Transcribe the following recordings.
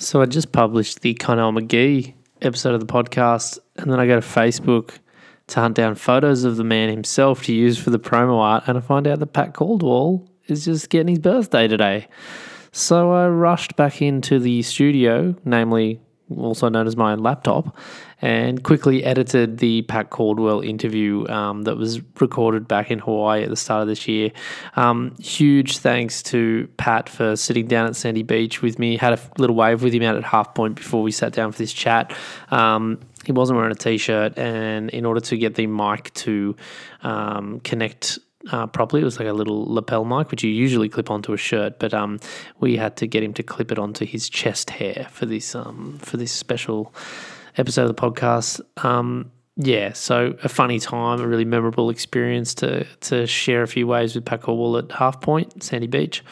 So I just published the Connell McGee episode of the podcast, and then I go to Facebook to hunt down photos of the man himself to use for the promo art, and I find out that Pat Caldwell is just getting his birthday today. So I rushed back into the studio, namely also known as my own laptop, and quickly edited the Pat Caldwell interview um, that was recorded back in Hawaii at the start of this year. Um, huge thanks to Pat for sitting down at Sandy Beach with me. Had a little wave with him out at half point before we sat down for this chat. Um, he wasn't wearing a t-shirt, and in order to get the mic to um, connect uh, properly. It was like a little lapel mic, which you usually clip onto a shirt, but um, we had to get him to clip it onto his chest hair for this um, for this special episode of the podcast. Um, yeah, so a funny time, a really memorable experience to to share a few waves with Pat Caldwell at Half Point, Sandy Beach.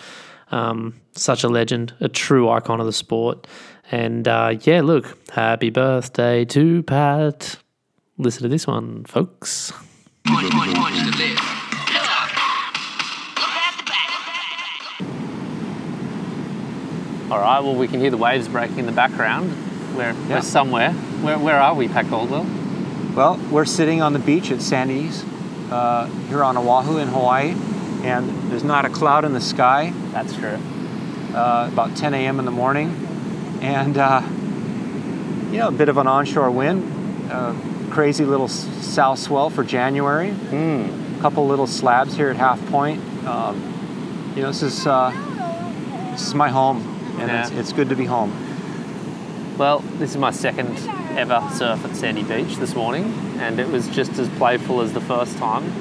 Um, such a legend, a true icon of the sport. And uh, yeah, look, happy birthday to Pat. Listen to this one, folks. Punch, punch All right, well, we can hear the waves breaking in the background. We're, Yeah. we're somewhere. Where, where are we, Pat Caldwell? Well, we're sitting on the beach at Sandy's uh, here on Oahu in Hawaii, and there's not a cloud in the sky. That's true. Uh, about 10 a.m. in the morning, and uh, you know a bit of an onshore wind, uh, crazy little south swell for January. A couple little slabs here at Half Point. Um, you know this is uh, this is my home, and it's, Yeah. it's good to be home. Well, this is my second ever surf at Sandy Beach this morning, and it was just as playful as the first time.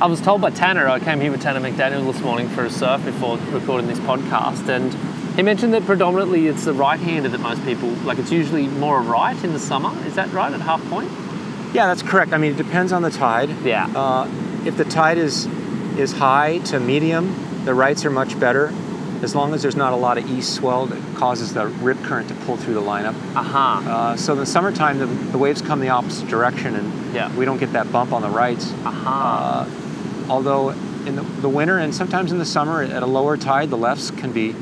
I was told by Tanner, I came here with Tanner McDaniel this morning for a surf before recording this podcast, and he mentioned that predominantly it's the right hander that most people, like it's usually more a right in the summer. Is that right at half point? Yeah, that's correct. I mean, it depends on the tide. Yeah. Uh, if the tide is is high to medium, the rights are much better. As long as there's not a lot of east swell that causes the rip current to pull through the lineup. Aha. Uh, so in the summertime, the, the waves come the opposite direction, and Yeah. we don't get that bump on the rights. Aha. Uh, although in the, the winter and sometimes in the summer at a lower tide, the lefts can be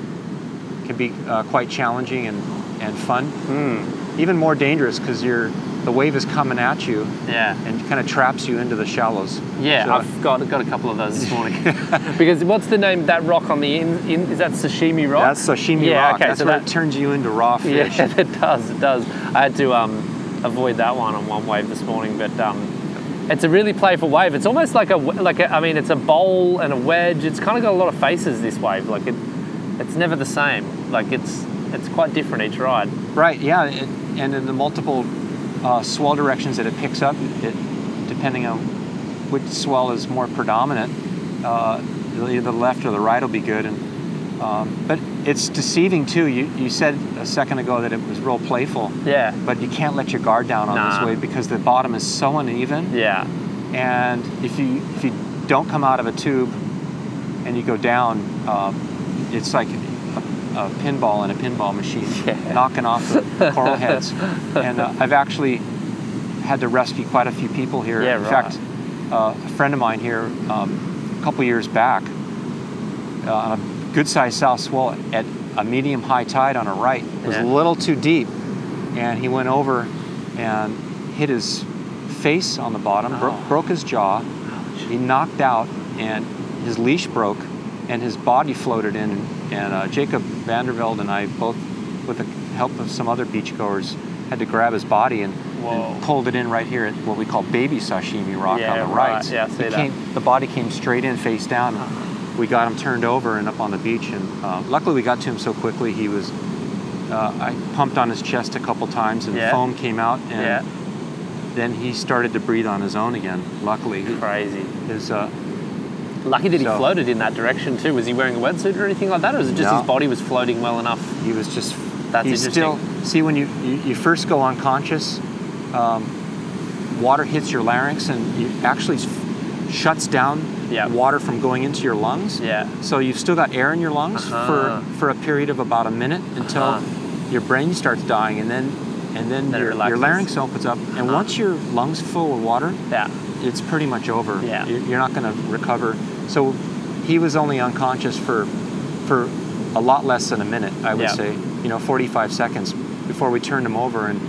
can be uh, quite challenging and, and fun. Hmm. Even more dangerous because you're the wave is coming at you yeah. and kind of traps you into the shallows. Yeah, So- I've got got a couple of those this morning. because what's the name that rock on the in, in is that sashimi rock? That's sashimi Yeah, rock. okay, That's so where that- it turns you into raw fish. Yeah, it does. It does. I had to um, avoid that one on one wave this morning, but um, it's a really playful wave. It's almost like a like a, I mean, it's a bowl and a wedge. It's kind of got a lot of faces. This wave, like it, it's never the same. Like it's it's quite different each ride. Right. Yeah. It, and in the multiple uh, swell directions that it picks up, it depending on which swell is more predominant, uh, either the left or the right will be good. And um, but it's deceiving too. You you said a second ago that it was real playful. Yeah. But you can't let your guard down on Nah. this wave because the bottom is so uneven. Yeah. and if you if you don't come out of a tube and you go down, um, it's like a, pinball in a pinball machine, Yeah. knocking off the coral heads. And uh, I've actually had to rescue quite a few people here. Yeah, in right. fact, uh, a friend of mine here um, a couple years back uh, on a good sized south swell at a medium high tide on a right it was Yeah. a little too deep, and he went over and hit his face on the bottom, bro- Oh. broke his jaw. He knocked out, and his leash broke, and his body floated in. And uh, Jacob Vandervelde and I both, with the help of some other beachgoers, had to grab his body and, and pulled it in right here at what we call baby sashimi rock Yeah, on the right. right. Yeah, see that. came, the body came straight in, face down. We got him turned over and up on the beach, and uh, luckily we got to him so quickly. He was. Uh, I pumped on his chest a couple times, and Yeah. foam came out, and Yeah. then he started to breathe on his own again. Luckily, Crazy. his uh, Lucky that he So- floated in that direction too. Was he wearing a wetsuit or anything like that, or was it just No. his body was floating well enough? he was just. That's he's interesting. still see when you, you you first go unconscious, um, water hits your larynx and you actually shuts down Yeah. water from going into your lungs. Yeah. So you've still got air in your lungs Uh-huh. for for a period of about a minute until Uh-huh. your brain starts dying, and then and then, Then your, your larynx opens up, and Uh-huh. once your lungs full of water, Yeah. it's pretty much over. Yeah. You're you're not going to recover. So he was only unconscious for for a lot less than a minute, I would Yeah. say. you know, 45 seconds before we turned him over, and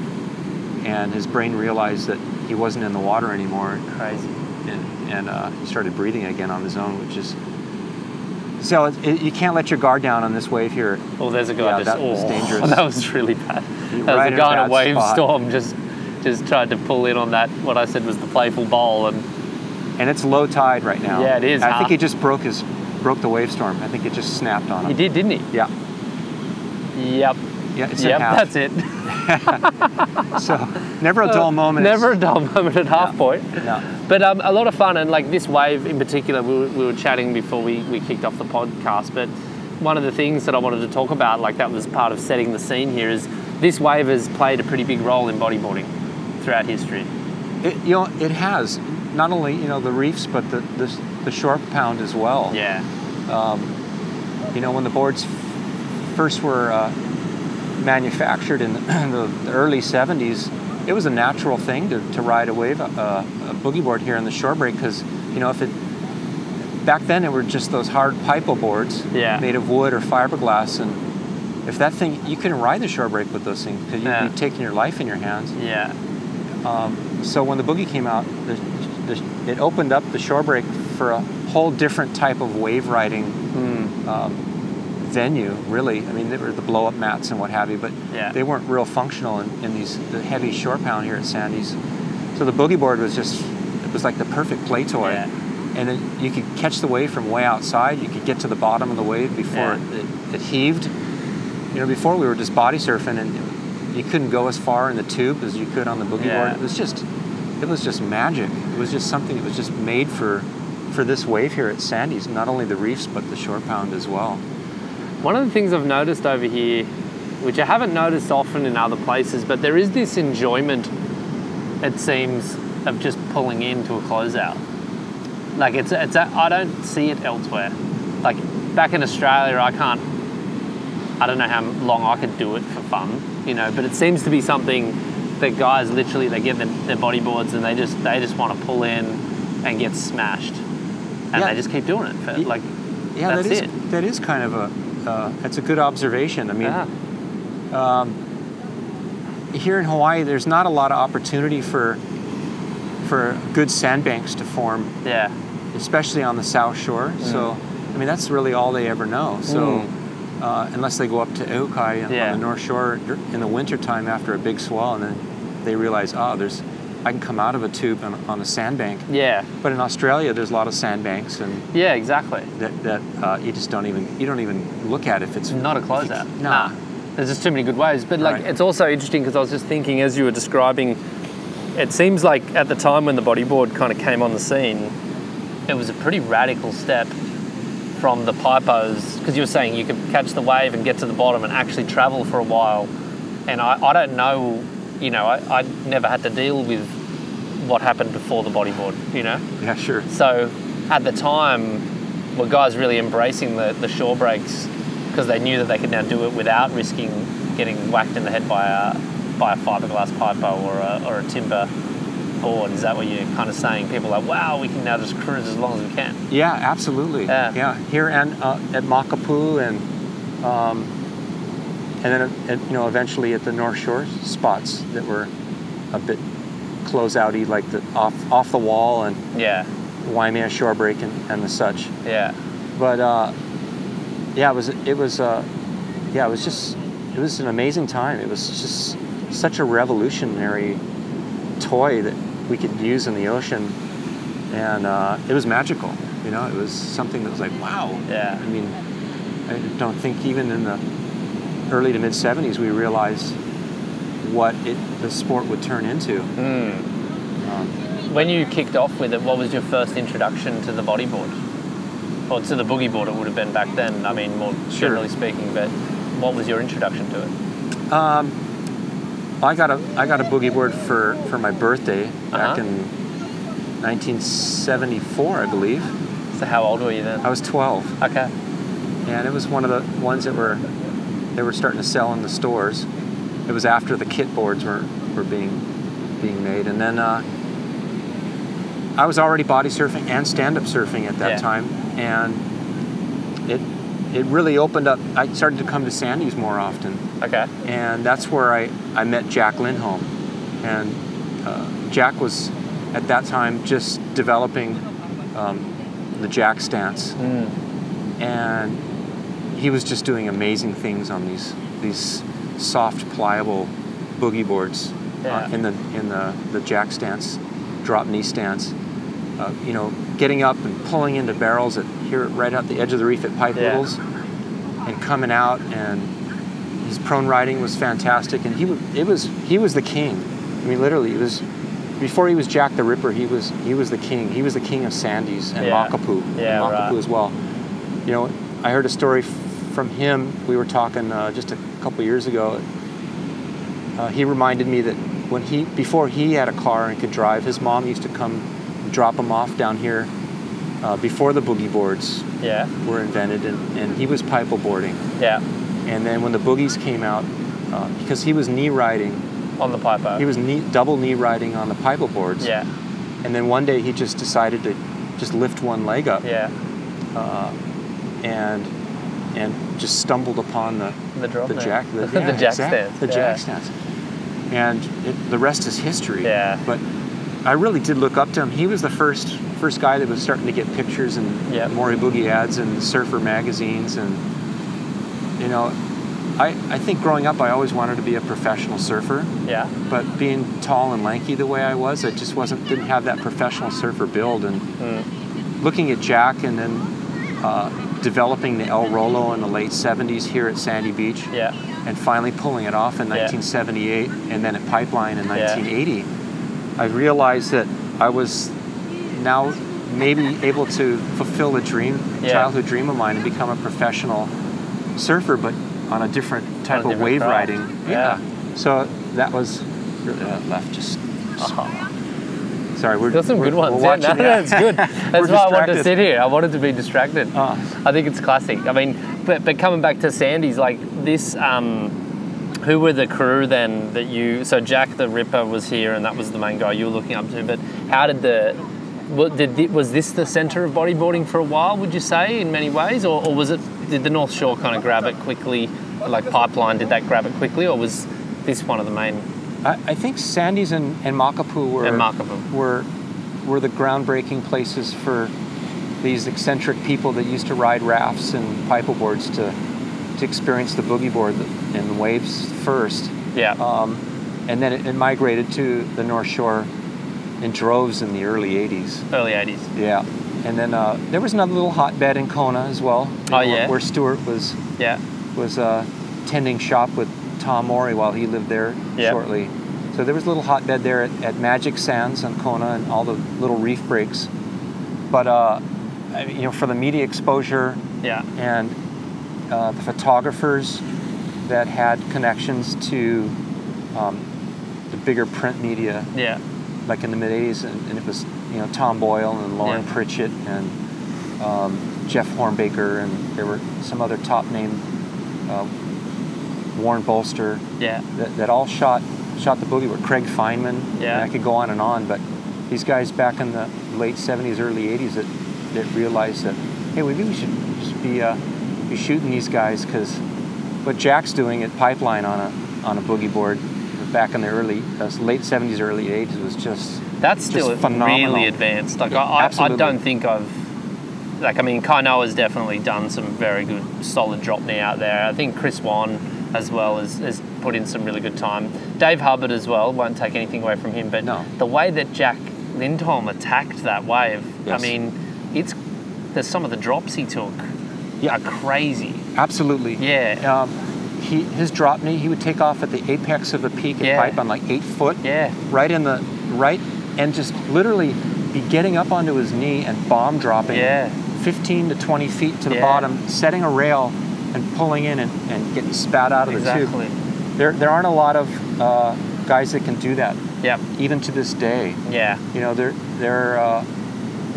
and his brain realized that he wasn't in the water anymore, Crazy. and, and uh, he started breathing again on his own, which is. So it, it, you can't let your guard down on this wave here. Oh, there's a guy Yeah, just. that was oh, dangerous. That was really bad. That was right a guy in a wave spot. storm just just tried to pull in on that what I said was the playful bowl and And it's low tide right now. Yeah, it is, I huh? think he just broke his broke the Wavestorm. I think it just snapped on him. he did, didn't he? Yeah. Yep. Yeah, it's yep, that's it. So never a dull moment. Never a dull moment at half point. No. But um, a lot of fun, and like this wave in particular, we were, we were chatting before we, we kicked off the podcast. But one of the things that I wanted to talk about, like that was part of setting the scene here, is this wave has played a pretty big role in bodyboarding throughout history. It, you know, it has not only you know the reefs, but the the, the shore pound as well. Yeah. You know, when the boards first were uh, manufactured in the, the early '70s, it was a natural thing to, to ride a wave, uh, a boogie board here in the shore break because you know if it back then it were just those hard paipo boards Yeah. made of wood or fiberglass and if that thing you couldn't ride the shore break with those things because you'd Yeah. be taking your life in your hands Yeah. so when the boogie came out, the, it opened up the shore break for a whole different type of wave riding Hmm. um, venue. Really, I mean, there were the blow up mats and what have you, but Yeah. they weren't real functional in, in these the heavy shore pound here at Sandy's. So the boogie board was just it was like the perfect play toy. Yeah. And then you could catch the wave from way outside. You could get to the bottom of the wave before Yeah. it, it heaved. You know, before we were just body surfing and you couldn't go as far in the tube as you could on the boogie board. It was just, it was just magic. It was just something that was just made for, for this wave here at Sandy's. Not only the reefs, but the shore pound as well. One of the things I've noticed over here, which I haven't noticed often in other places, but there is this enjoyment, it seems, of just pulling into a closeout. Like it's, it's a, I don't see it elsewhere. Like back in Australia, I can't. I don't know how long I could do it for fun, you know. But it seems to be something that guys literally they get their, their bodyboards and they just they just want to pull in and get smashed, and Yeah. they just keep doing it. For, like Yeah, that's that is it. that is kind of a uh, that's a good observation. I mean, Yeah. Um, here in Hawaii, there's not a lot of opportunity for for good sandbanks to form, Yeah. especially on the South Shore. So, mm. I mean, that's really all they ever know. So, mm. Uh, unless they go up to Ehukai Yeah. on the North Shore in the wintertime after a big swell, and then they realize, oh, there's I can come out of a tube on, on a sandbank. Yeah. But in Australia, there's a lot of sandbanks, and Yeah, exactly. that, that uh, you just don't even you don't even look at if it's Not a closeout. Nah. There's just too many good ways. But like, Right. it's also interesting because I was just thinking as you were describing, it seems like at the time when the bodyboard kind of came on the scene, it was a pretty radical step from the paipos because you were saying you could catch the wave and get to the bottom and actually travel for a while. And I, I don't know, you know, I, I never had to deal with what happened before the bodyboard, you know? Yeah, sure. So at the time, were guys really embracing the, the shore breaks because they knew that they could now do it without risking getting whacked in the head by a by a fiberglass paipo or a, or a timber board? Is that what you're kind of saying? People are like, wow, we can now just cruise as long as we can. Yeah, absolutely. Yeah. yeah. here and uh, at Makapu'u and um, and then at, you know eventually at the North Shore spots that were a bit close outy like the off off the wall and Yeah, Waimea shore break and, and the such. yeah, But uh, yeah, it was it was uh, yeah it was just it was an amazing time. It was just such a revolutionary toy that we could use in the ocean, and uh, it was magical. You know, it was something that was like wow. Yeah. I mean, I don't think even in the early to mid '70s we realized what it the sport would turn into. Hmm. Um, when you kicked off with it, what was your first introduction to the bodyboard? Or to the boogie board, it would have been back then, I mean, more Sure. generally speaking, but what was your introduction to it? Um, I got a I got a boogie board for for my birthday back Uh-huh. in 1974, I believe. So, how old were you then? I was 12, Okay. and it was one of the ones that were they were starting to sell in the stores. It was after the kit boards were were being being made, and then uh, I was already body surfing and stand up surfing at that Yeah. time, and it really opened up. I started to come to Sandy's more often, Okay. and that's where I, I met Jack Lindholm. And uh, Jack was at that time just developing um, the Jack stance, and he was just doing amazing things on these these soft, pliable boogie boards Yeah. uh, in the in the the Jack stance, drop knee stance. Uh, you know, getting up and pulling into barrels at here right out the edge of the reef at Pipe Yeah. Littles, and coming out and his prone riding was fantastic, and he was it was he was the king. I mean, literally, it was before he was Jack the Ripper. He was he was the king. He was the king of Sandy's and Yeah. Makapu'u, Yeah, and Makapu'u right. as well. You know, I heard a story from him. We were talking uh, just a couple years ago. Uh, he reminded me that when he before he had a car and could drive, his mom used to come drop him off down here uh, before the boogie boards Yeah. were invented, and, and he was pipe boarding. Yeah. And then when the boogies came out, uh, because he was knee riding, On the paipo. he was knee, double knee riding on the pipe boards. Yeah. And then one day he just decided to just lift one leg up Yeah. and and just stumbled upon the The the jack the, The jack stance, the yeah. jack stance. And it, the rest is history. Yeah. But I really did look up to him. He was the first first guy that was starting to get pictures and Yeah. Morey Boogie ads and surfer magazines and you know I, I think growing up I always wanted to be a professional surfer. Yeah. but being tall and lanky the way I was, I just wasn't didn't have that professional surfer build. And Hmm. looking at Jack and then uh, developing the El Rollo in the late '70s here at Sandy Beach, Yeah. and finally pulling it off in Yeah. 1978, and then at Pipeline in Yeah. 1980, I realized that I was now maybe able to fulfill a dream, Yeah. childhood dream of mine, and become a professional surfer, but on a different type of different wave craft. riding. Yeah. So that was uh, left just. Uh-huh. Sorry, we're There's some we're, good ones. Yeah, watching, no, yeah. no, it's good. That's why I wanted to sit here. I wanted to be distracted. Uh. I think it's classic. I mean, but but coming back to Sandy's, like this. Um, who were the crew then that you? So Jack the Ripper was here, and that was the main guy you were looking up to. But how did the what, did thi- was this the centre of bodyboarding for a while? Would you say in many ways, or, or was it? Did the North Shore kind of grab it quickly? Like Pipeline, did that grab it quickly, or was this one of the main? I, I think Sandy's and, and Makapu'u were And Makapu'u. were were the groundbreaking places for these eccentric people that used to ride rafts and paddleboards to to experience the boogie board and the waves first, Yeah. um, and then it, it migrated to the North Shore in droves in the early '80s. Early '80s. Yeah, and then uh, there was another little hotbed in Kona as well. Oh, where- yeah? where Stewart was Yeah. was uh, tending shop with Tom Morey while he lived there Yeah. shortly. So there was a little hotbed there at, at Magic Sands on Kona and all the little reef breaks. But uh, I mean, you know, for the media exposure Yeah. and uh, the photographers that had connections to um, the bigger print media, Yeah. Like in the mid '80s, and, and it was you know Tom Boyle and Lauren Yeah. Pritchett and um, Jeff Hornbaker, and there were some other top name uh, Warren Bolster Yeah. that, that all shot shot the boogie. Were Craig Fineman? Yeah. and I could go on and on, but these guys back in the late '70s, early '80s that that realized that hey, maybe we should just be uh, be shooting these guys because what Jack's doing at Pipeline on a on a boogie board back in the early uh, late '70s, early '80s was just That's still Just phenomenal. really advanced. Like I, I, I Absolutely. don't think I've like I mean Kainoa's definitely done some very good solid drop knee out there. I think Chris Won as well has, has put in some really good time. Dave Hubbard as well, won't take anything away from him, but No. the way that Jack Lindholm attacked that wave, I mean, it's there's some of the drops he took Yeah. are crazy. absolutely Yeah. Um, he his drop knee, he would take off at the apex of the peak and Yeah. pipe on like eight foot, Yeah. right in the right, and just literally be getting up onto his knee and bomb dropping Yeah. 15 to 20 feet to the Yeah. bottom, setting a rail and pulling in and, and getting spat out of the Exactly. tube. There, there aren't a lot of uh, guys that can do that, Yep. even to this day. Yeah. You know, they're, they're uh,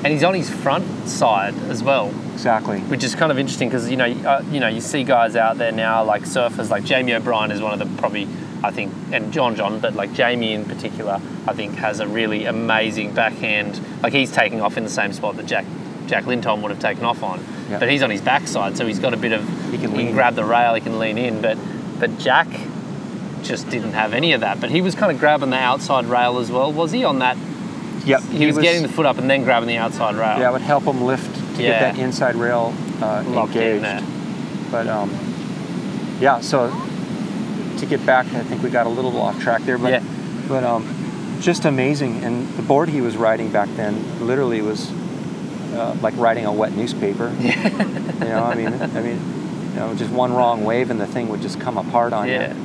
And he's on his front side as well. exactly. which is kind of interesting because you know uh, you know you see guys out there now like surfers like Jamie O'Brien is one of the probably I think and John John but like Jamie in particular I think has a really amazing backhand like he's taking off in the same spot that Jack Jack Lindholm would have taken off on. But he's on his backside, so he's got a bit of He can lean. grab the rail, he can lean in. But but Jack just didn't have any of that. But he was kind of grabbing the outside rail as well, was he? On that, Yep. he, was, getting the foot up and then grabbing the outside rail. Yeah, it would help him lift to Yeah. get that inside rail uh, engaged. But um, yeah, so to get back, I think we got a little off track there. But Yeah. but um, just amazing. And the board he was riding back then literally was uh, like riding a wet newspaper. you know, I mean, I mean, you know, just one wrong wave and the thing would just come apart on Yeah. you.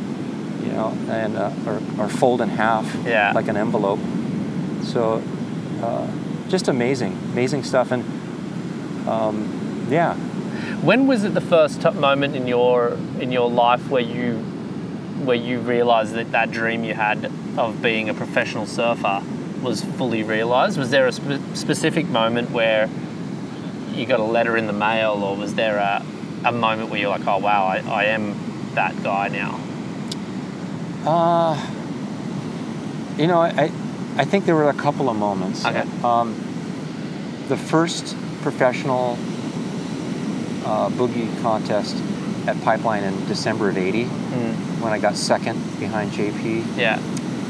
You know, and uh, or, or fold in half Yeah. like an envelope. So uh, just amazing, amazing stuff. And um, yeah, When was it the first t- moment in your in your life where you where you realised that that dream you had of being a professional surfer was fully realised? Was there a spe- specific moment where you got a letter in the mail, or was there a, a moment where you're like, oh wow, I, I am that guy now? Uh, you know, I, I think there were a couple of moments. Okay. Um, the first professional uh, boogie contest at Pipeline in December of '80, when I got second behind JP, Yeah,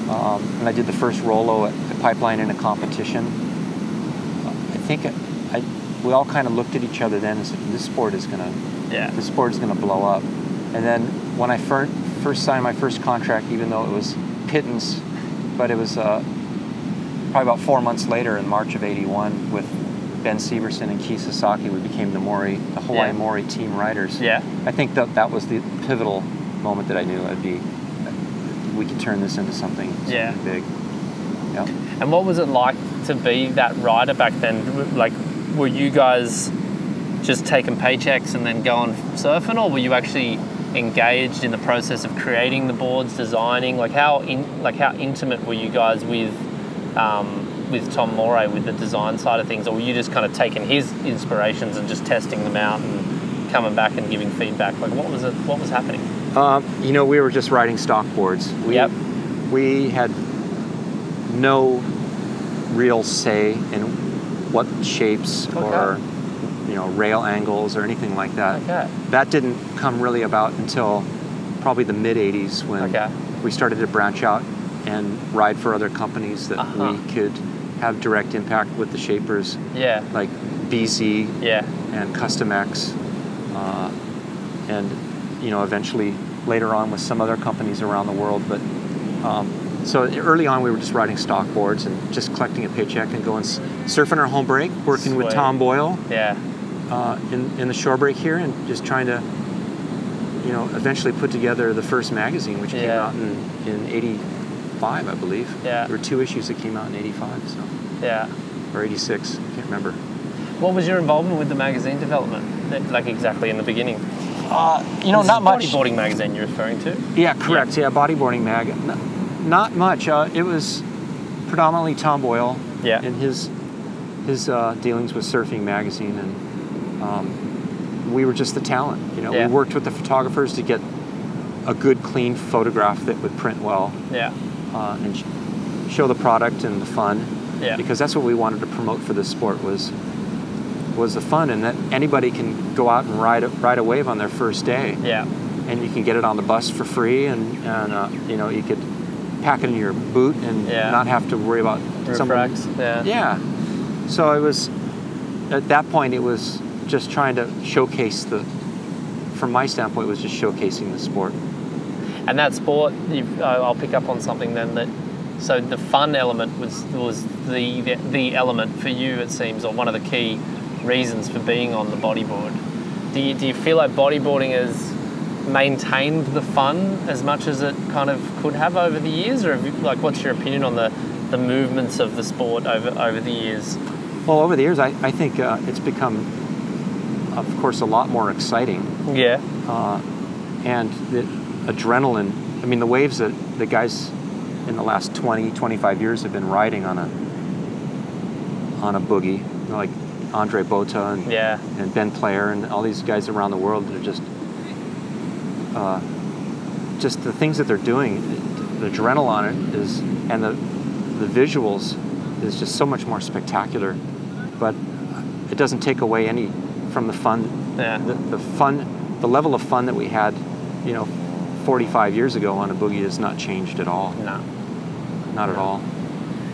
um, and I did the first Rollo at the Pipeline in a competition. I think I, I, we all kind of looked at each other then and said, "This sport is gonna yeah, the sport is going to blow up. And then when I fir- first signed my first contract, even though it was pittance, but it was uh, probably about four months later in March of '81 with Ben Severson and Keith Sasaki, we became the Morey, the Hawaii Yeah. Morey team riders. yeah, I think that that was the pivotal moment that I knew I'd be. We could turn this into something, something Yeah. big. Yeah. And what was it like to be that rider back then? Like, were you guys just taking paychecks and then going surfing, or were you actually engaged in the process of creating the boards, designing? Like, how in, like how intimate were you guys with um, with Tom Morey with the design side of things, or were you just kind of taking his inspirations and just testing them out and coming back and giving feedback? Like, what was it? What was happening? Um, you know, we were just riding stock boards. We, Yep. We had no real say in what shapes or you know rail angles or anything like that. Okay. That didn't come really about until probably the mid '80s when Okay. we started to branch out and ride for other companies that Uh-huh. we could have direct impact with the shapers Yeah. like BZ Yeah. and Custom X, uh, and you know eventually later on with some other companies around the world. But um, so early on, we were just riding stock boards and just collecting a paycheck and going surfing our home break, working with Tom Boyle Yeah. uh, in in the shore break here, and just trying to you know eventually put together the first magazine, which came out in in '85, I believe. Yeah. There were two issues that came out in '85, so Yeah. or '86, I can't remember. What was your involvement with the magazine development? Like exactly in the beginning? Uh, you know, This not is much. Bodyboarding magazine you're referring to? Yeah, correct. Yeah, bodyboarding mag. N- not much. Uh, it was predominantly Tom Boyle Yeah. and his his uh, dealings with Surfing Magazine, and um, we were just the talent. You know, Yeah. we worked with the photographers to get a good, clean photograph that would print well Yeah. Uh, and sh- show the product and the fun. Yeah. Because that's what we wanted to promote for this sport was was the fun, and that anybody can go out and ride a, ride a wave on their first day Yeah. and you can get it on the bus for free, and, and uh, you know you could pack it in your boot and Yeah. not have to worry about someone. Refracts. Yeah. Yeah. So it was at that point it was just trying to showcase the. From my standpoint, it was just showcasing the sport. And that sport, you've, uh, I'll pick up on something then that. So the fun element was was the, the the element for you. It seems, or one of the key reasons for being on the bodyboard. Do you, do you feel like bodyboarding has maintained the fun as much as it kind of could have over the years, or have you, like, what's your opinion on the the movements of the sport over over the years? Well, over the years, I, I think uh, it's become, of course, a lot more exciting. Yeah. uh, and the adrenaline. I mean, the waves that the guys in the last 20, 25 years have been riding on a on a boogie, you know, like Andre Botha and, Yeah. and Ben Player and all these guys around the world that are just uh, just the things that they're doing. The adrenaline on it is, and the the visuals is just so much more spectacular. But it doesn't take away any from the fun. Yeah. The, the fun, the level of fun that we had, you know, 45 years ago on a boogie has not changed at all. No. Not at all.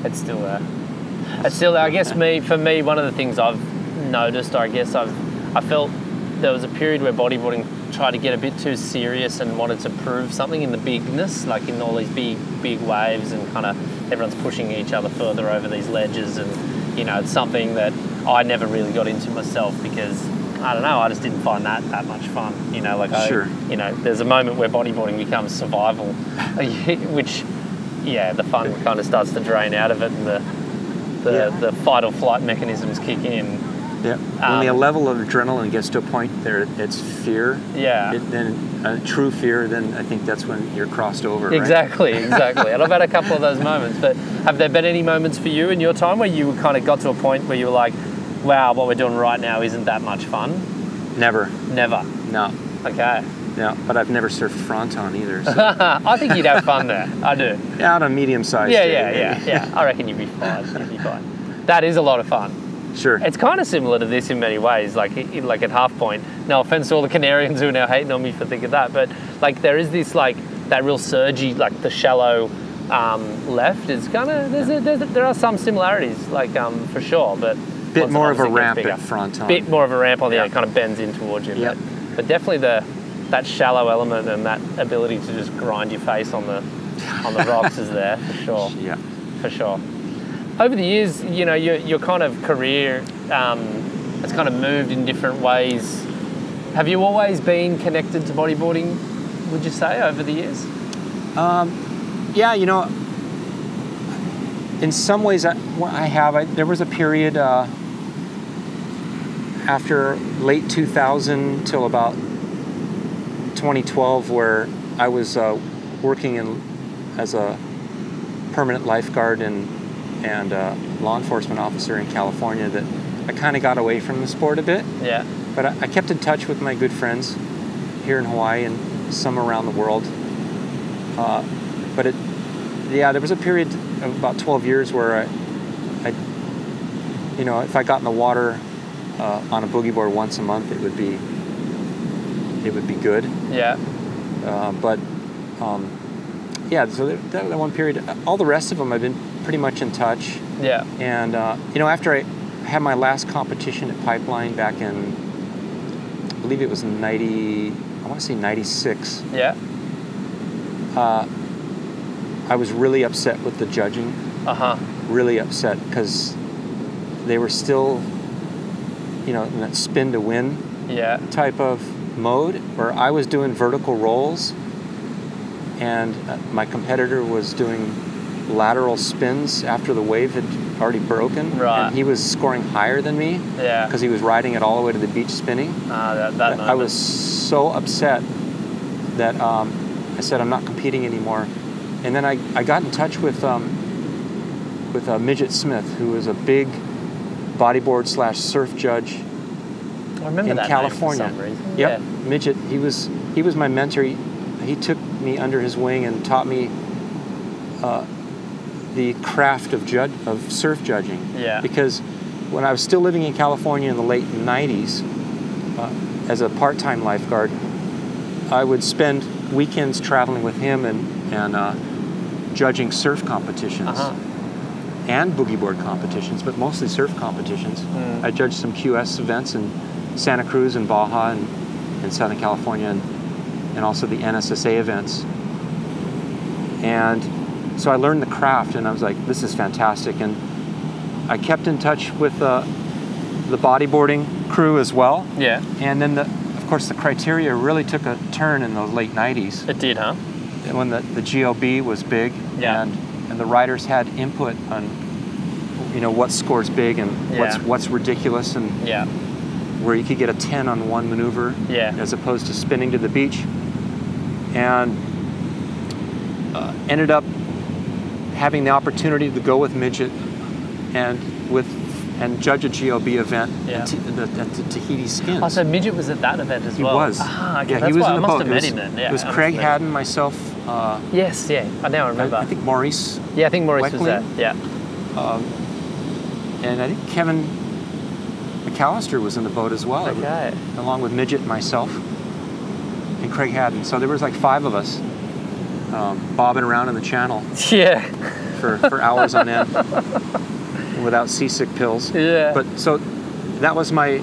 it's still there. It's still there. I guess me for me, one of the things I've noticed, I guess I've I felt there was a period where bodyboarding tried to get a bit too serious and wanted to prove something in the bigness, like in all these big big waves and kind of everyone's pushing each other further over these ledges and you know it's something that I never really got into myself because I don't know I just didn't find that that much fun you know like I, Sure. you know there's a moment where bodyboarding becomes survival which yeah the fun kind of starts to drain out of it and the the, Yeah. the fight or flight mechanisms kick in Yeah. when the Um, level of adrenaline gets to a point there, it's fear. yeah It, then uh, true fear. Then I think that's when you're crossed over. right? Exactly, exactly. and I've had a couple of those moments. But have there been any moments for you in your time where you kind of got to a point where you were like, wow, what we're doing right now isn't that much fun? Never. Never. No. Okay. No. But I've never surfed fronton either. So. I think you'd have fun there. I do. yeah, on a medium size. Yeah, yeah, yeah, yeah. I reckon you'd be fine. You'd be fine. That is a lot of fun. Sure. It's kind of similar to this in many ways. Like, like at half point. No offense to all the Canarians who are now hating on me for thinking that, but like there is this like that real surgy, like the shallow um, left is kind of there's, a, there's a, there are some similarities, like um, for sure, but Bit more of a obviously it gets ramp at fronton. Bit more of a ramp on the Yeah. end, kind of bends in towards you. Yep. But, but definitely the that shallow element and that ability to just grind your face on the on the rocks is there for sure Yeah. for sure. Over the years, you know, your, your kind of career um, has kind of moved in different ways. Have you always been connected to bodyboarding, would you say, over the years? Yeah, you know, in some ways I, I have. I, there was a period uh, after late 2000 till about 2012 where I was uh, working in as a permanent lifeguard and and uh, law enforcement officer in California. That I kind of got away from the sport a bit. Yeah. But I, I kept in touch with my good friends here in Hawaii and some around the world. Uh, but it, yeah, there was a period of about 12 years where I, I you know, if I got in the water uh, on a boogie board once a month, it would be, it would be good. Yeah. Uh, but um, yeah, so that, that one period, all the rest of them, I've been pretty much in touch. Yeah. And uh, you know, after I had my last competition at Pipeline back in, I believe it was ninety, I want to say ninety six. Yeah. Uh, I was really upset with the judging. Uh huh. Really upset because they were still, you know, in that spin to win Yeah. type of mode where I was doing vertical rolls, and uh, my competitor was doing lateral spins after the wave had already broken, Right. and he was scoring higher than me Yeah. because he was riding it all the way to the beach spinning. Ah, that, that I was so upset that um, I said I'm not competing anymore, and then I, I got in touch with um, with uh, Midget Smith, who is a big bodyboard slash surf judge I remember in that California. Name for some reason. Yep, midget. He was he was my mentor. He, he took me under his wing and taught me uh, the craft of judge of surf judging. Yeah. Because when I was still living in California in the late '90s, uh, as a part-time lifeguard, I would spend weekends traveling with him and and uh, judging surf competitions Uh huh. And boogie board competitions, but mostly surf competitions. Mm. I judged some QS events in Santa Cruz and Baja and in Southern California, and, and also the NSSA events. And so I learned the craft, and I was like, this is fantastic. And I kept in touch with uh, the bodyboarding crew as well. Yeah. And then, the, of course, the criteria really took a turn in the late 90s It did, huh? when the, the GLB was big Yeah. and and the writers had input on you know what scores big and what's Yeah. what's ridiculous and Yeah. where you could get a 10 on one maneuver Yeah. as opposed to spinning to the beach and uh, ended up having the opportunity to go with midget and with and judge a GLB event Yeah. at, at the Tahiti Skins. Oh, so Midget was at that event as he well. was. Ah, okay. yeah, That's he was in the must boat. have it met was. Yeah. it was Craig. Haddon, myself, uh, Yes, yeah. I now remember. I, I think Maurice yeah, I think Maurice was Weckling? there. Yeah. Um, and I think Kevin McAllister was in the boat as well, Okay. along with Midget and myself and Craig Haddon. So there was like five of us um, bobbing around in the channel Yeah. for, for hours on end without seasick pills. Yeah. But so that was my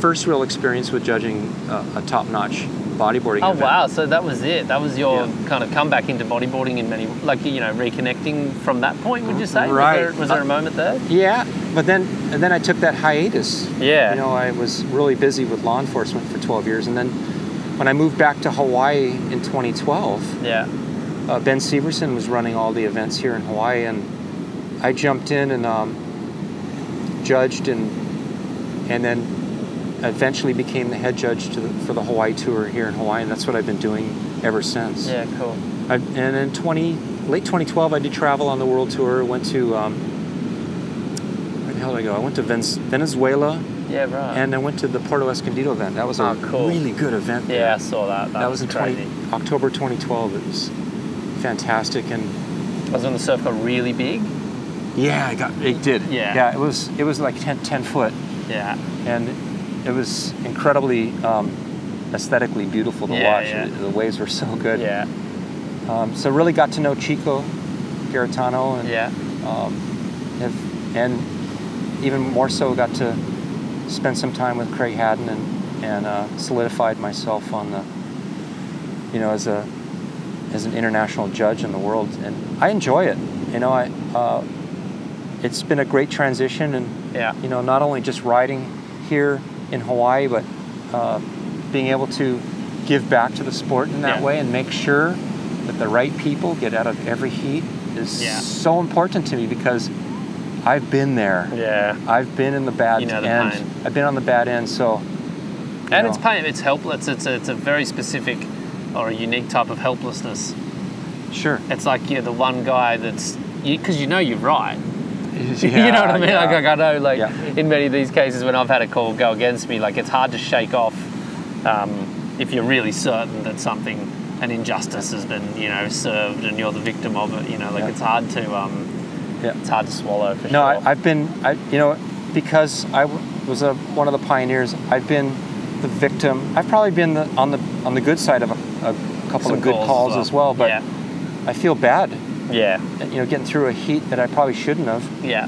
first real experience with judging uh, a top-notch bodyboarding Oh event. wow! So that was it. That was your Yeah. kind of comeback into bodyboarding in many, like you know, reconnecting from that point. Would you say? Right. Was there, was there a moment there? Yeah, but then and then I took that hiatus. Yeah. You know, I was really busy with law enforcement for 12 years, and then when I moved back to Hawaii in 2012, Yeah. uh, Ben Severson was running all the events here in Hawaii, and I jumped in and um, judged, and and then eventually became the head judge to the, for the Hawaii tour here in Hawaii, and that's what I've been doing ever since. Yeah. Cool. I, and in 20 late 2012, I did travel on the world tour. Went to um, where the hell did I go? I went to Venez- Venezuela, Yeah. Right. and I went to the Puerto Escondido event. That was a Oh, cool. really good event. there. yeah, I saw that. That, that was in 20. October 2012. It was fantastic, and That was when the surf got really big. yeah, I got it did. Yeah. yeah, it was it was like 10, 10 foot, Yeah. and it was incredibly um, aesthetically beautiful to Yeah, watch. yeah. The waves were so good. Yeah. Um, so really got to know Chico Garitano and Yeah. um, have, and even more so got to spend some time with Craig Haddon and, and uh, solidified myself on the, you know, as a as an international judge in the world, and I enjoy it. You know, I uh, it's been a great transition, and Yeah. you know, not only just riding here in Hawaii, but uh, being able to give back to the sport in that Yeah. way and make sure that the right people get out of every heat is Yeah. so important to me because I've been there. Yeah. I've been in the bad You know the end. pain. I've been on the bad end, so. you And know, it's pain. It's helpless. It's a, it's a very specific or a unique type of helplessness. Sure. It's like you're the one guy that's because you, know you're right. you know what I mean? yeah. Like, like I know, like Yeah. in many of these cases when I've had a call go against me, like it's hard to shake off um, if you're really certain that something, an injustice has been, you know, served and you're the victim of it. You know, like Yeah. it's hard to, um, Yeah. it's hard to swallow for No, sure. I, I've been, I, you know, because I w- was a, one of the pioneers. I've been the victim. I've probably been the, on the on the good side of a, a couple Some of good calls as well. But yeah, I feel bad, yeah, you know, getting through a heat that I probably shouldn't have yeah.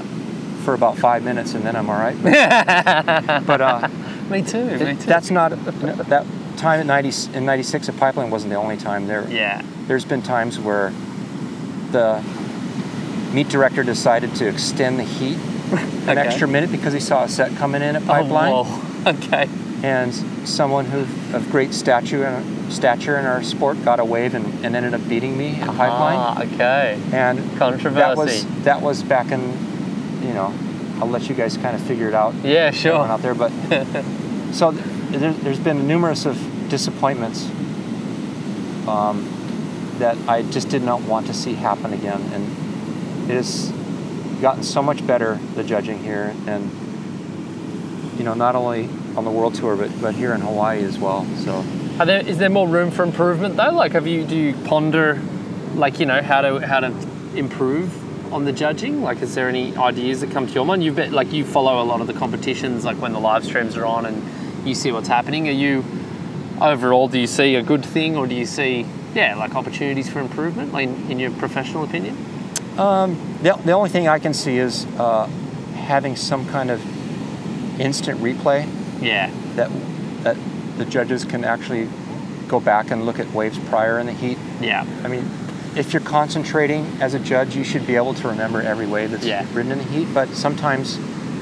for about five minutes, and then I'm all right. but uh, Me too. me too. that's not that time at 90 in '96 at Pipeline wasn't the only time. There, yeah, there's been times where the meet director decided to extend the heat an Okay. extra minute because he saw a set coming in at Pipeline, Oh, okay. And someone who of great stature stature in our sport got a wave and, and ended up beating me at Pipeline. Ah, okay. and Controversy. that was that was back in, you know, I'll let you guys kind of figure it out. Yeah, going sure. out there, but so there, there's been numerous of disappointments um, that I just did not want to see happen again, and it has gotten so much better the judging here, and you know not only on the world tour but but here in Hawaii as well. So Are there, is there more room for improvement though? Like, have you do you ponder, like you know, how to how to improve on the judging? Like, is there any ideas that come to your mind? You've been like you follow a lot of the competitions, like when the live streams are on, and you see what's happening. Are you overall? Do you see a good thing, or do you see yeah, like opportunities for improvement, like in, in your professional opinion? the, the only thing I can see is uh, having some kind of instant replay Yeah, that that the judges can actually go back and look at waves prior in the heat. yeah, I mean, if you're concentrating as a judge, you should be able to remember every wave that's Yeah. ridden in the heat. But sometimes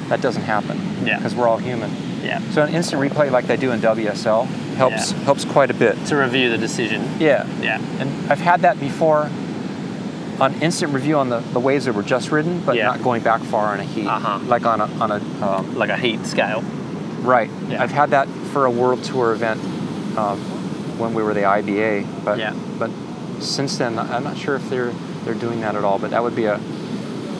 that doesn't happen. Yeah. Because we're all human. yeah. So an instant replay like they do in WSL helps Yeah. helps quite a bit. To review the decision. Yeah. Yeah, And I've had that before on instant review on the, the waves that were just ridden, but Yeah. not going back far on a heat. Uh-huh. Like on a on a um, like a heat scale. Right. Yeah. I've had that for a world tour event um, when we were the IBA, but Yeah. but since then I'm not sure if they're they're doing that at all. But that would be a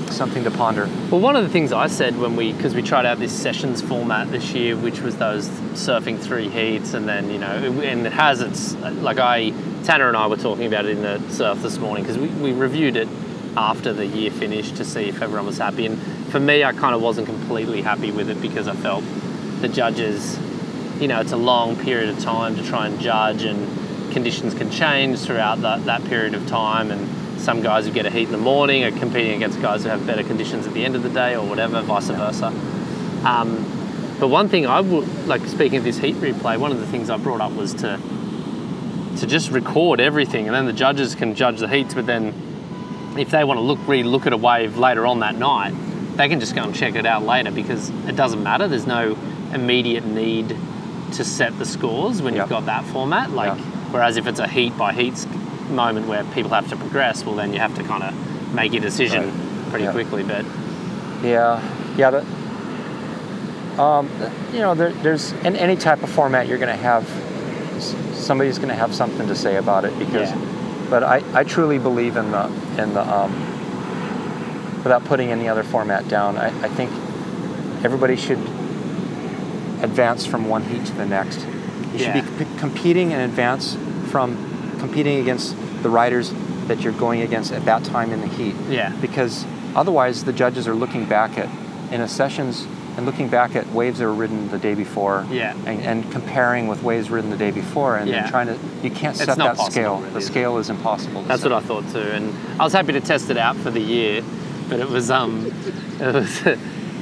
something to ponder. Well, one of the things I said when we, because we tried out this sessions format this year, which was those surfing three heats, and then you know, it- and it has its like I, Tanner and I were talking about it in the surf this morning because we, we reviewed it after the year finished to see if everyone was happy, and for me, I kind of wasn't completely happy with it because I felt the judges, you know, it's a long period of time to try and judge, and conditions can change throughout that, that period of time. And some guys who get a heat in the morning are competing against guys who have better conditions at the end of the day, or whatever, vice versa. Um, but one thing I would like speaking of this heat replay, one of the things I brought up was to to just record everything, and then the judges can judge the heats. But then, if they want to look re-look at a wave later on that night, they can just go and check it out later because it doesn't matter. There's no immediate need to set the scores when Yep. you've got that format. Like, Yeah. whereas if it's a heat by heats moment where people have to progress, well, then you have to kind of make your decision Right. pretty Yeah. quickly. But Yeah, yeah. The, um, you know, there, there's in any type of format you're going to have somebody's going to have something to say about it because. Yeah. But I, I truly believe in the in the um, without putting any other format down. I, I think everybody should advance from one heat to the next. You should be c- competing and advance from competing against the riders that you're going against at that time in the heat yeah, because otherwise the judges are looking back at in a sessions and looking back at waves that were ridden the day before Yeah. and, and comparing with waves ridden the day before and Yeah. then trying to you can't set that possible, scale really, the scale is impossible to That's set. what I thought too, and I was happy to test it out for the year, but it was um, it was,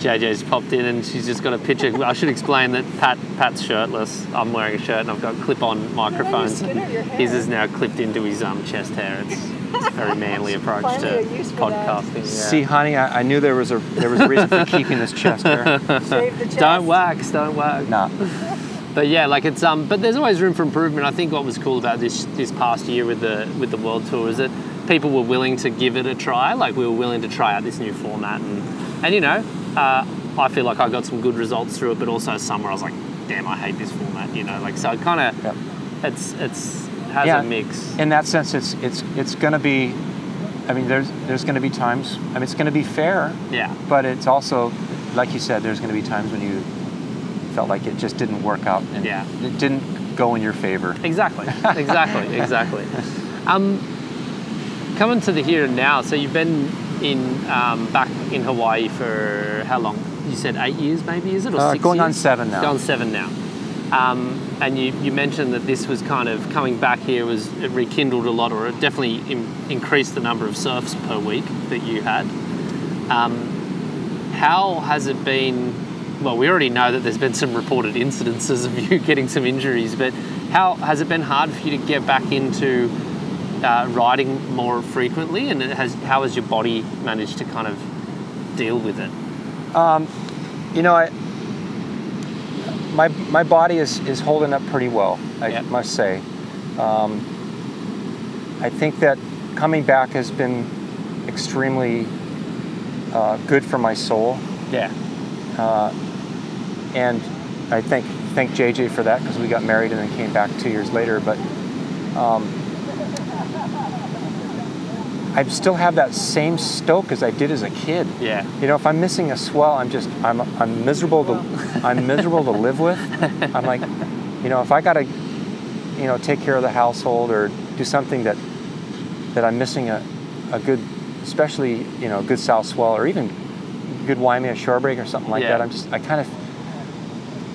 JJ's popped in and she's just got a picture. I should explain that Pat Pat's shirtless. I'm wearing a shirt and I've got clip-on microphones. skin out your hair. His is now clipped into his um chest hair. It's, it's a very manly approach to use for podcasting. Yeah. see honey I, I knew there was a there was a reason for keeping this chest hair. Chest. don't wax, don't wax. nah But yeah, like it's um, but there's always room for improvement. I think what was cool about this this past year with the with the world tour is that people were willing to give it a try. Like we were willing to try out this new format, and and you know, uh, I feel like I got some good results through it, but also some where I was like, damn, I hate this format. You know, like so it kind of Yep. it's it's has Yeah. a mix. in that sense it's it's it's going to be I mean there's there's going to be times I mean it's going to be fair Yeah, but it's also like you said there's going to be times when you felt like it just didn't work out and Yeah. it didn't go in your favor exactly, exactly, exactly. Um, coming to the here and now. So you've been in um, back in Hawaii for how long? You said eight years, maybe is it? Or Uh, six going on seven now. Going seven now. Um, and you, you mentioned that this was kind of coming back here was it rekindled a lot, or it definitely in, increased the number of surfs per week that you had. Um, how has it been? Well, we already know that there's been some reported incidences of you getting some injuries, but how has it been hard for you to get back into uh, riding more frequently? And it has, how has your body managed to kind of deal with it? you know I my my body is is holding up pretty well I Yeah. must say um, I think that coming back has been extremely uh, good for my soul Yeah. and I thank thank JJ for that because we got married and then came back two years later. But um, I still have that same stoke as I did as a kid. Yeah. You know, if I'm missing a swell, I'm just I'm I'm miserable to I'm miserable to live with. I'm like, you know, if I gotta, you know, take care of the household or do something that that I'm missing a, a good, especially you know, a good south swell or even good Waimea shore break or something like Yeah. that. I'm just I kind of.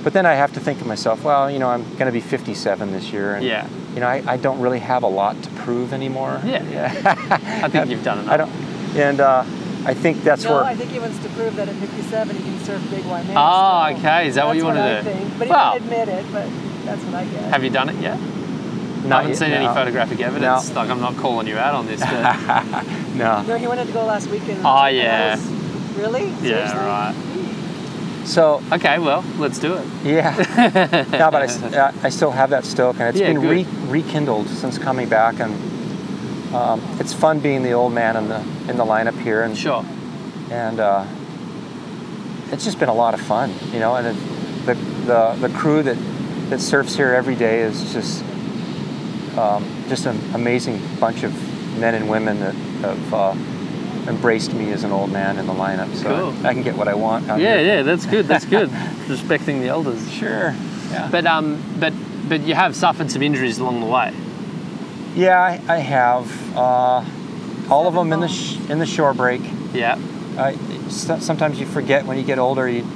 But then I have to think to myself, well, you know, I'm going to be 57 this year, and Yeah. You know, I, I don't really have a lot to prove anymore. Yeah. yeah. I think you've done enough. I don't, and uh, I think that's No, where. I think he wants to prove that at 57 he can surf big Waimea. Oh, still. okay. Is that what you want to do? I do? Think. But he Well- won't admit it, but that's what I get. Have you done it yet? I haven't yet, seen any photographic evidence. Like I'm not calling you out on this, but No. No, he wanted to go last weekend. Oh, and yeah. was- really? yeah, right. So Okay, well, let's do it. yeah, no, but I, I still have that stoke, and it's Yeah, been re- rekindled since coming back, and um, it's fun being the old man in the in the lineup here, and Sure. and uh, it's just been a lot of fun, you know. And it, the the the crew that that surfs here every day is just um, just an amazing bunch of men and women that have uh, embraced me as an old man in the lineup. So Cool. I, can get what I want. Yeah, here. yeah, that's good. That's good. Respecting the elders. Sure. Yeah. But um, but but you have suffered some injuries along the way. Yeah, I, I have. Uh, all of them in the sh- in the shore break. Yeah. Uh, s- sometimes you forget when you get older. You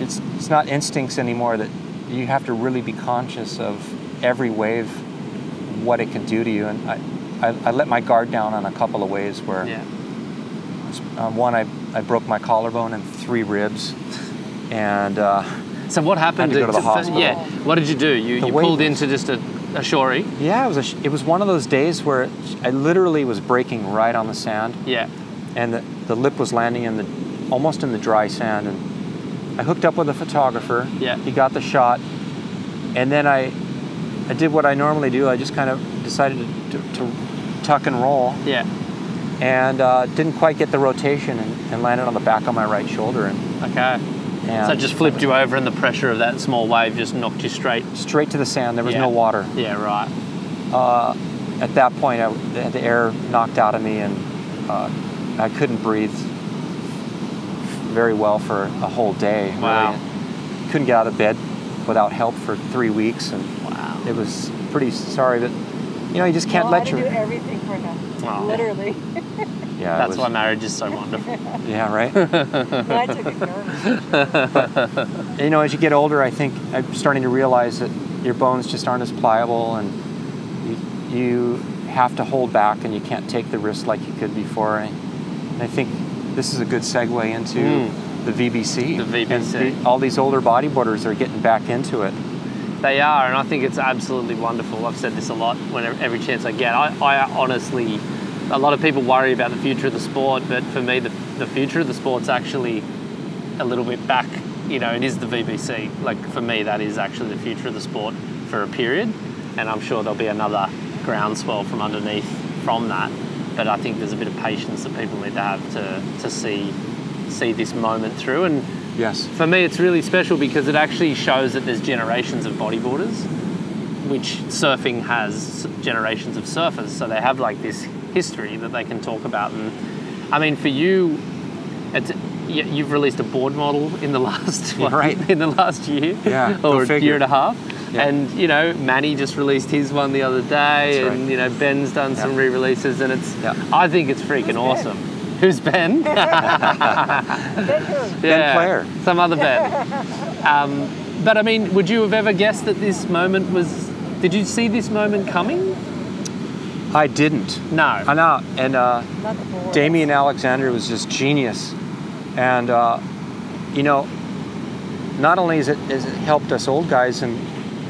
it's it's not instincts anymore. That you have to really be conscious of every wave, what it can do to you. And I, I, I let my guard down on a couple of waves where Yeah. Um, one I, I broke my collarbone and three ribs, and uh, So what happened? Had to go to the hospital. Yeah. What did you do? You, you pulled was- into just a, a shorey. yeah, it was a, it was one of those days where I literally was breaking right on the sand. Yeah. and the, the lip was landing in the almost in the dry sand and I hooked up with a photographer. Yeah. He got the shot. And then I I did what I normally do. I just kind of decided to, to, to tuck and roll Yeah. And uh, didn't quite get the rotation and, and landed on the back of my right shoulder and, Okay. and So it just flipped you over, and the pressure of that small wave just knocked you straight. straight to the sand. There was Yeah. no water. Yeah. Right. Uh, at that point, I, the, the air knocked out of me and uh, I couldn't breathe very well for a whole day. Wow. Really. Couldn't get out of bed without help for three weeks, and Wow. it was pretty sorry that you know you just can't well, I let had to your do everything for him. Wow. Literally. yeah. That's was- why marriage is so wonderful. Yeah, right. But I took it nervous. you know, as you get older, I think I'm starting to realize that your bones just aren't as pliable, and you, you have to hold back, and you can't take the risk like you could before. And, and I think this is a good segue into Mm. the VBC. The VBC. And the- all these older bodyboarders are getting back into it. They are, and I think it's absolutely wonderful. I've said this a lot whenever every chance I get. I, I honestly, a lot of people worry about the future of the sport, but for me, the, the future of the sport's actually a little bit back. You know, it is the VBC. Like for me, that is actually the future of the sport for a period, and I'm sure there'll be another groundswell from underneath from that. But I think there's a bit of patience that people need to have to, to see see this moment through and Yes. for me, it's really special because it actually shows that there's generations of bodyboarders, which surfing has generations of surfers. So they have like this history that they can talk about. And I mean, for you, it's, you- you've released a board model in the last what, Right. in the last year, Yeah, or a year and a half. Yeah. And you know, Manny just released his one the other day, That's and right. you know, Ben's done some re-releases, and it's. Yeah. I think it's freaking Ben? awesome. Who's Ben? Ben who? Ben Player. Some other Ben. um, but I mean, would you have ever guessed that this moment was? Did you see this moment coming? I didn't. No. I know. And uh, Not the board. Damien Alexander was just genius. And, uh, you know, not only has it, has it helped us old guys, and,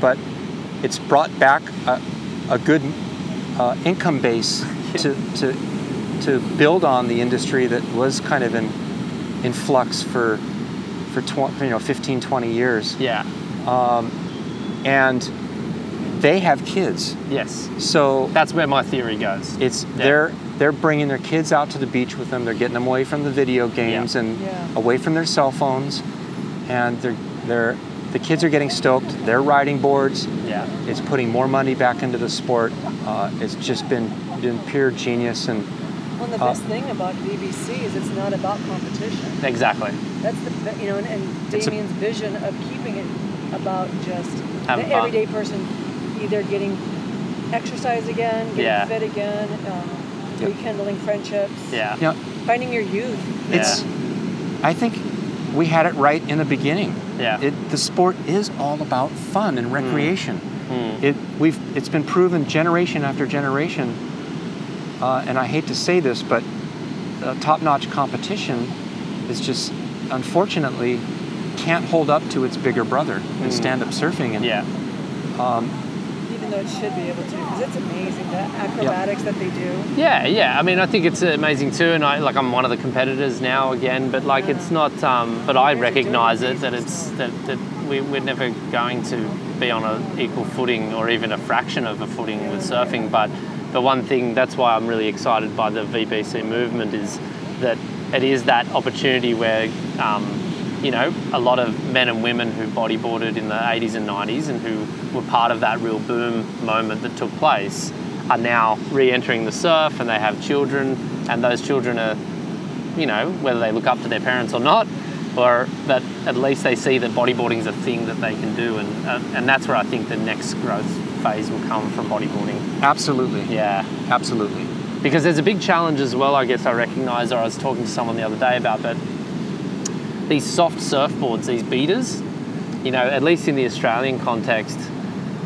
but it's brought back a, a good uh, income base to, to, to build on the industry that was kind of in, in flux for, for tw- you know, 15, 20 years. Yeah. And they have kids. Yes. So That's where my theory goes. it's Yeah. they're they're bringing their kids out to the beach with them. They're getting them away from the video games and Yeah. away from their cell phones, and they're they're the kids are getting stoked. They're riding boards. Yeah. It's putting more money back into the sport. Uh, it's just been been pure genius and Well, and the Uh, best thing about VBC is it's not about competition. Exactly. That's the you know, and, and It's a- Damien's vision of keeping it about just the fun. everyday person either getting exercise again, getting Yeah. fit again, um, Yep. rekindling friendships, Yeah. you know finding your youth. it's. I think we had it right in the beginning. Yeah. It, the sport is all about fun and recreation. Mm. It we've it's been proven generation after generation, uh, and I hate to say this, but uh, top-notch competition is just unfortunately can't hold up to its bigger brother in stand-up surfing. And Yeah. even though it should be able to, because it's amazing the acrobatics that they do. Yeah, yeah. I mean, I think it's amazing too, and I like I'm one of the competitors now again. But like, it's not. Um, but I recognise it that it's that, that we, we're never going to be on an equal footing or even a fraction of a footing with surfing. But the one thing that's why I'm really excited by the VBC movement is that it is that opportunity where. Um, you know, a lot of men and women who bodyboarded in the 80s and 90s and who were part of that real boom moment that took place are now re-entering the surf and they have children and those children are you know whether they look up to their parents or not or that at least they see that bodyboarding is a thing that they can do and uh, and that's where I think the next growth phase will come from bodyboarding absolutely, yeah absolutely. because there's a big challenge as well I guess I recognize or I was talking to someone the other day about that these soft surfboards, these beaters. You know, at least in the Australian context,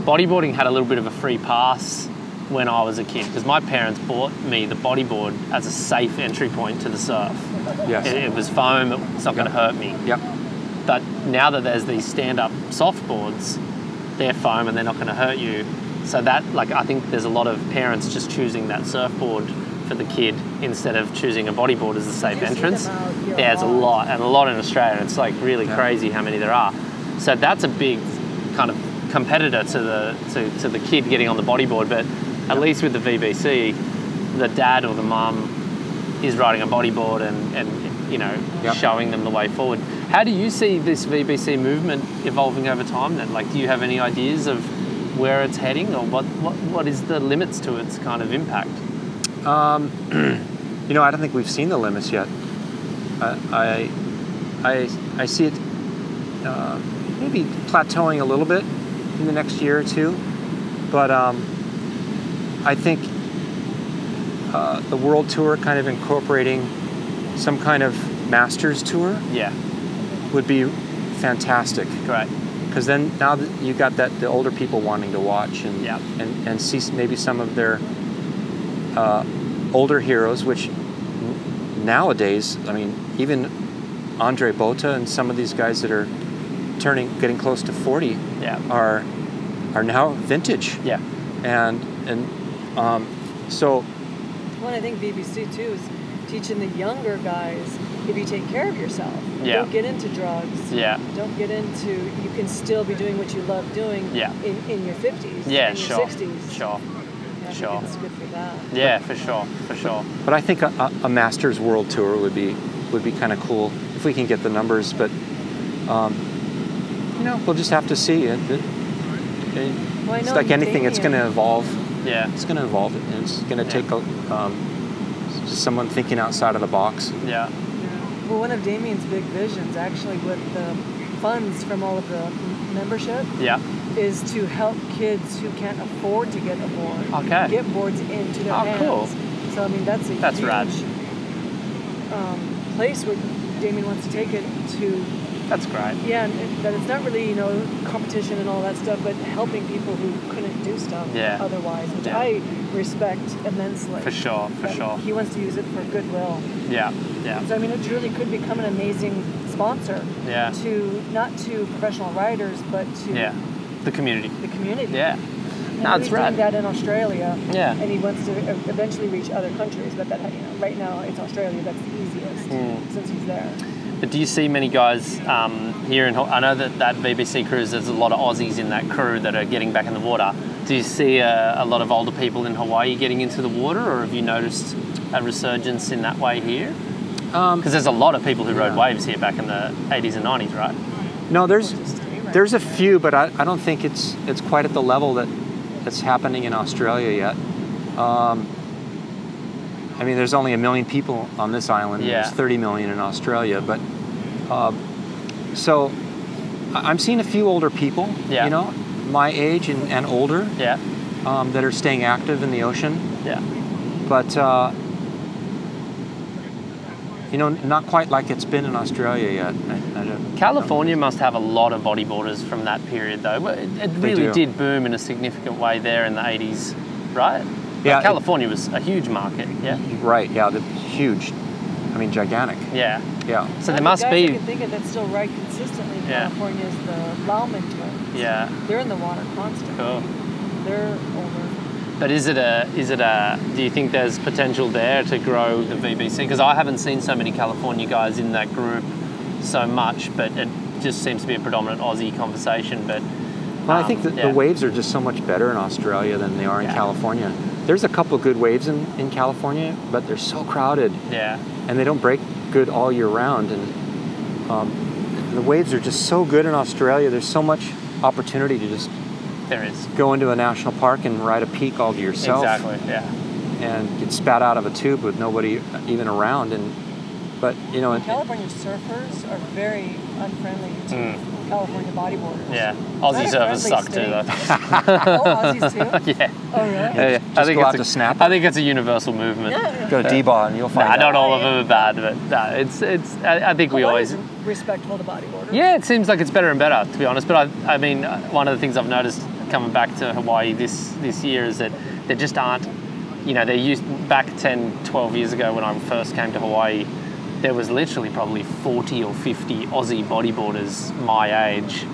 bodyboarding had a little bit of a free pass when I was a kid because my parents bought me the bodyboard as a safe entry point to the surf. Yes. It, it was foam; it's not going to hurt me. Yep. But now that there's these stand-up softboards, they're foam and they're not going to hurt you. So that, like, I think there's a lot of parents just choosing that surfboard for the kid instead of choosing a bodyboard as a safe entrance. them out here a Yeah, it's a lot. lot, and a lot in Australia. It's like really Yeah. crazy how many there are. So that's a big kind of competitor to the to, to the kid getting on the bodyboard. But at least with the VBC, the dad or the mum is riding a bodyboard and, and you know Yep. showing them the way forward. How do you see this VBC movement evolving over time? Then, like, do you have any ideas of where it's heading, or what what, what is the limits to its kind of impact? Um, You know, I don't think we've seen the limits yet. I, I, I, I see it uh, maybe plateauing a little bit in the next year or two, but um, I think uh, the world tour kind of incorporating some kind of masters tour Yeah, would be fantastic great. because then now that you got that the older people wanting to watch and Yeah. and, and see maybe some of their uh, older heroes, which nowadays, I mean, even Andre Botha and some of these guys that are turning, getting close to forty, Yeah, are are now vintage, yeah, and and um, so Well, I think VBC too is teaching the younger guys if you take care of yourself, Yeah. don't get into drugs. yeah, Don't get into. You can still be doing what you love doing. Yeah. In, in your fifties. yeah. In Sure, your sixties. sure. I think sure. It's good for that. Yeah, for sure, for sure. But I think a, a, a Masters World Tour would be would be kind of cool if we can get the numbers. But um, you know, we'll just have to see. It, it, it- Well, it's like anything; it's going to evolve. Yeah, It's going to evolve, and it's going to Yeah. take a, um, just someone thinking outside of the box. yeah, Well, one of Damien's big visions, actually, with the funds from all of the membership, yeah. is to help kids who can't afford to get a board Okay. get boards into their Oh, hands. cool. So I mean, that's a That's huge rad. um, place where Damien wants to take it to. That's great. Yeah, and that it's not really you know competition and all that stuff, but helping people who couldn't do stuff Yeah. otherwise, which Yeah. I respect immensely. For sure, for sure. He wants to use it for goodwill. Yeah, yeah, So I mean, it truly could become an amazing sponsor yeah, to not to professional riders, but to yeah. The community. the community. Yeah. And No, it's he's rad. doing that in Australia. Yeah. And he wants to eventually reach other countries, but that you know, right now it's Australia that's the easiest Mm. since he's there. But do you see many guys um, here in? I know that that VBC cruise. There's a lot of Aussies in that crew that are getting back in the water. Do you see a, a lot of older people in Hawaii getting into the water, or have you noticed a resurgence in that way here? Um, Because there's a lot of people who rode Yeah. waves here back in the 80s and 90s, right? no, there's Just stay right there's a few, but I, I don't think it's it's quite at the level that that's happening in Australia yet. Um, I mean, there's only a million people on this island. Yeah. There's 30 million in Australia, but um, so I'm seeing a few older people. Yeah. You know, my age and, and older Yeah, um, that are staying active in the ocean. yeah, but uh, you know, not quite like it's been in Australia yet. I, I don't, California must have a lot of bodyboarders from that period, though. It, it really did boom in a significant way there in the 80s, right? Yeah, Like, it- California was a huge market. Yeah, right? Yeah, the huge. I mean, gigantic. yeah. Yeah. So there must be. I can think of that still right consistently Yeah. California is the Lauman twins. Yeah, They're in the water constantly. cool. They're over. But is it a? Is it a? Do you think there's potential there to grow the VBC? Because I haven't seen so many California guys in that group so much, but it just seems to be a predominant Aussie conversation. But Well, I um, think that yeah. the waves are just so much better in Australia than they are in Yeah. California. There's a couple good waves in, in California, but they're so crowded Yeah, and they don't break good all year round. And um, the waves are just so good in Australia. There's so much opportunity to just there is. go into a national park and ride a peak all to yourself. Exactly. Yeah. and get spat out of a tube with nobody even around and but you know, it- California surfers are very unfriendly to California bodyboarders. Yeah, Aussie a surfers friendly suck too, though. Oh, Aussies too? yeah. Oh, really? Yeah, yeah. just I think go it's out a, to snap I think it's a universal movement. Yeah. go to D-Bah and you'll find Nah, out. not all of them are bad, but nah, it's it's. I, I think we always. Hawaii's respectful to bodyboarders. Yeah, it seems like it's better and better, to be honest. But I, I mean, uh, one of the things I've noticed coming back to Hawaii this this year is that there just aren't, you know, they used back 10, 12 years ago when I first came to Hawaii, there was literally probably 40 or 50 Aussie bodyboarders my age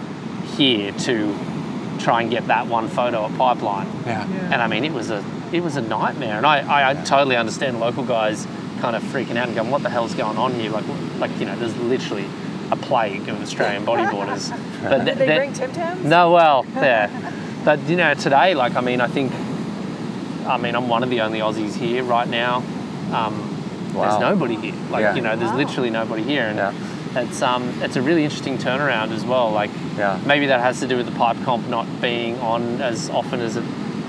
here to try and get that one photo at Pipeline. Yeah. Yeah. And I mean, it was a it was a nightmare, and I, I, I totally understand local guys kind of freaking out and going, "What the hell's going on here?" Like, like you know, there's literally a plague of Australian bodyboarders. But Did they th- bring Tim Tams? no, well, yeah. But you know, today, like, I mean, I think, I mean, I'm one of the only Aussies here right now. Um, Wow. There's nobody here. Like, Yeah. you know, there's Wow. literally nobody here, and Yeah. it's um, it's a really interesting turnaround as well. Like, Yeah. maybe that has to do with the pipe comp not being on as often as it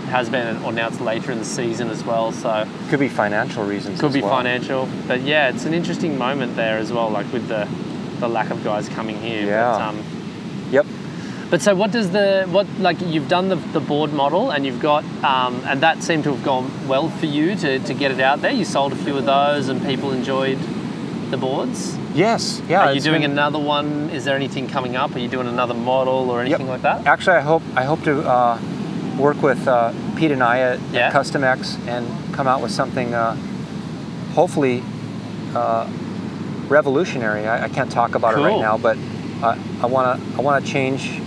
has been, or now it's later in the season as well. So Could be financial reasons. could be well. financial, but yeah, it's an interesting moment there as well. Like with the the lack of guys coming here. Yeah. But, um. But so what does the what like you've done the, the board model and you've got um, and that seemed to have gone well for you to, to get it out there. You sold a few of those and people enjoyed the boards. Yes. Yeah. Are you doing been- another one? Is there anything coming up? Are you doing another model or anything like that? Actually, I hope I hope to uh, work with uh, Pete and I at, Yeah. at Custom X and come out with something, uh, hopefully, uh, revolutionary. I, I can't talk about it right now, but I I want to I want to change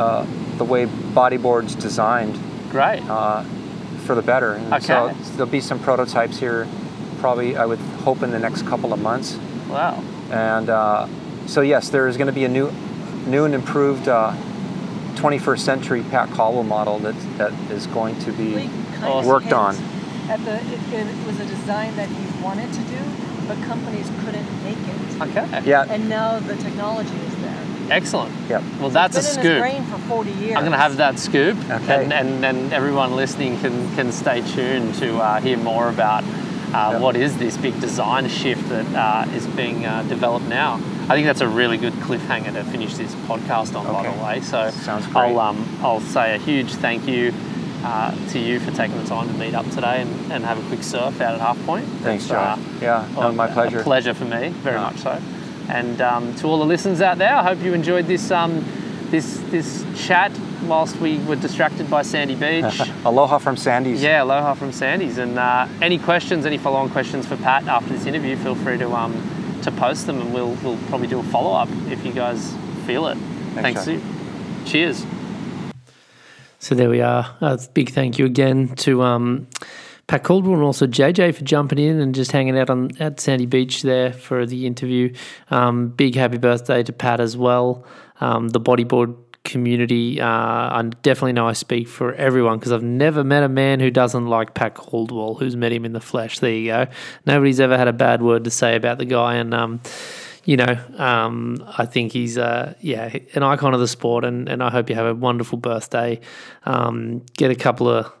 uh, the way bodyboards designed Great. uh, for the better. And So there'll be some prototypes here, probably I would hope in the next couple of months. Wow. And uh, so yes, there is going to be a new, new and improved uh, 21st century Pat Caldwell model that that is going to be kind of worked on. At the, it, it was a design that he wanted to do, but companies couldn't make it. Okay. Yeah. And now the technology is there. Excellent. Yep. Well, that's a It's been in scoop. his brain for 40 years. I'm going to have that scoop, Okay. and, and and everyone listening can can stay tuned to uh, hear more about uh, Yep. what is this big design shift that uh, is being uh, developed now. I think that's a really good cliffhanger to finish this podcast on, by the way. So Sounds great. I'll um I'll say a huge thank you. Uh, to you for taking the time to meet up today and, and have a quick surf out at Half Point. Thanks, It's, uh, John. yeah, no, well, my pleasure. A pleasure for me, very Yeah. much so. And um, to all the listeners out there, I hope you enjoyed this um, this this chat whilst we were distracted by Sandy Beach. Aloha from Sandy's. yeah, aloha from Sandy's. And uh, any questions, any follow-on questions for Pat after this interview, feel free to um, to post them, and we'll we'll probably do a follow-up if you guys feel it. Thanks. John. Cheers. So there we are. A big thank you again to um, Pat Caldwell and also JJ for jumping in and just hanging out on at Sandy Beach there for the interview. Um, big happy birthday to Pat as well. Um, the bodyboard community, uh, I definitely know I speak for everyone because I've never met a man who doesn't like Pat Caldwell, who's met him in the flesh. There you go. Nobody's ever had a bad word to say about the guy, and um, you know, um, I think he's uh, yeah an icon of the sport, and, and I hope you have a wonderful birthday. Um, get a couple of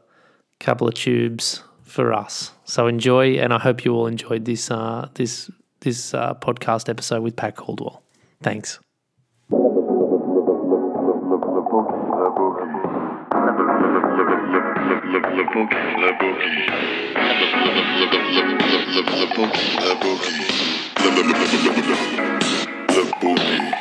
couple of tubes for us. So enjoy, and I hope you all enjoyed this uh, this this uh, podcast episode with Pat Caldwell. Thanks. The.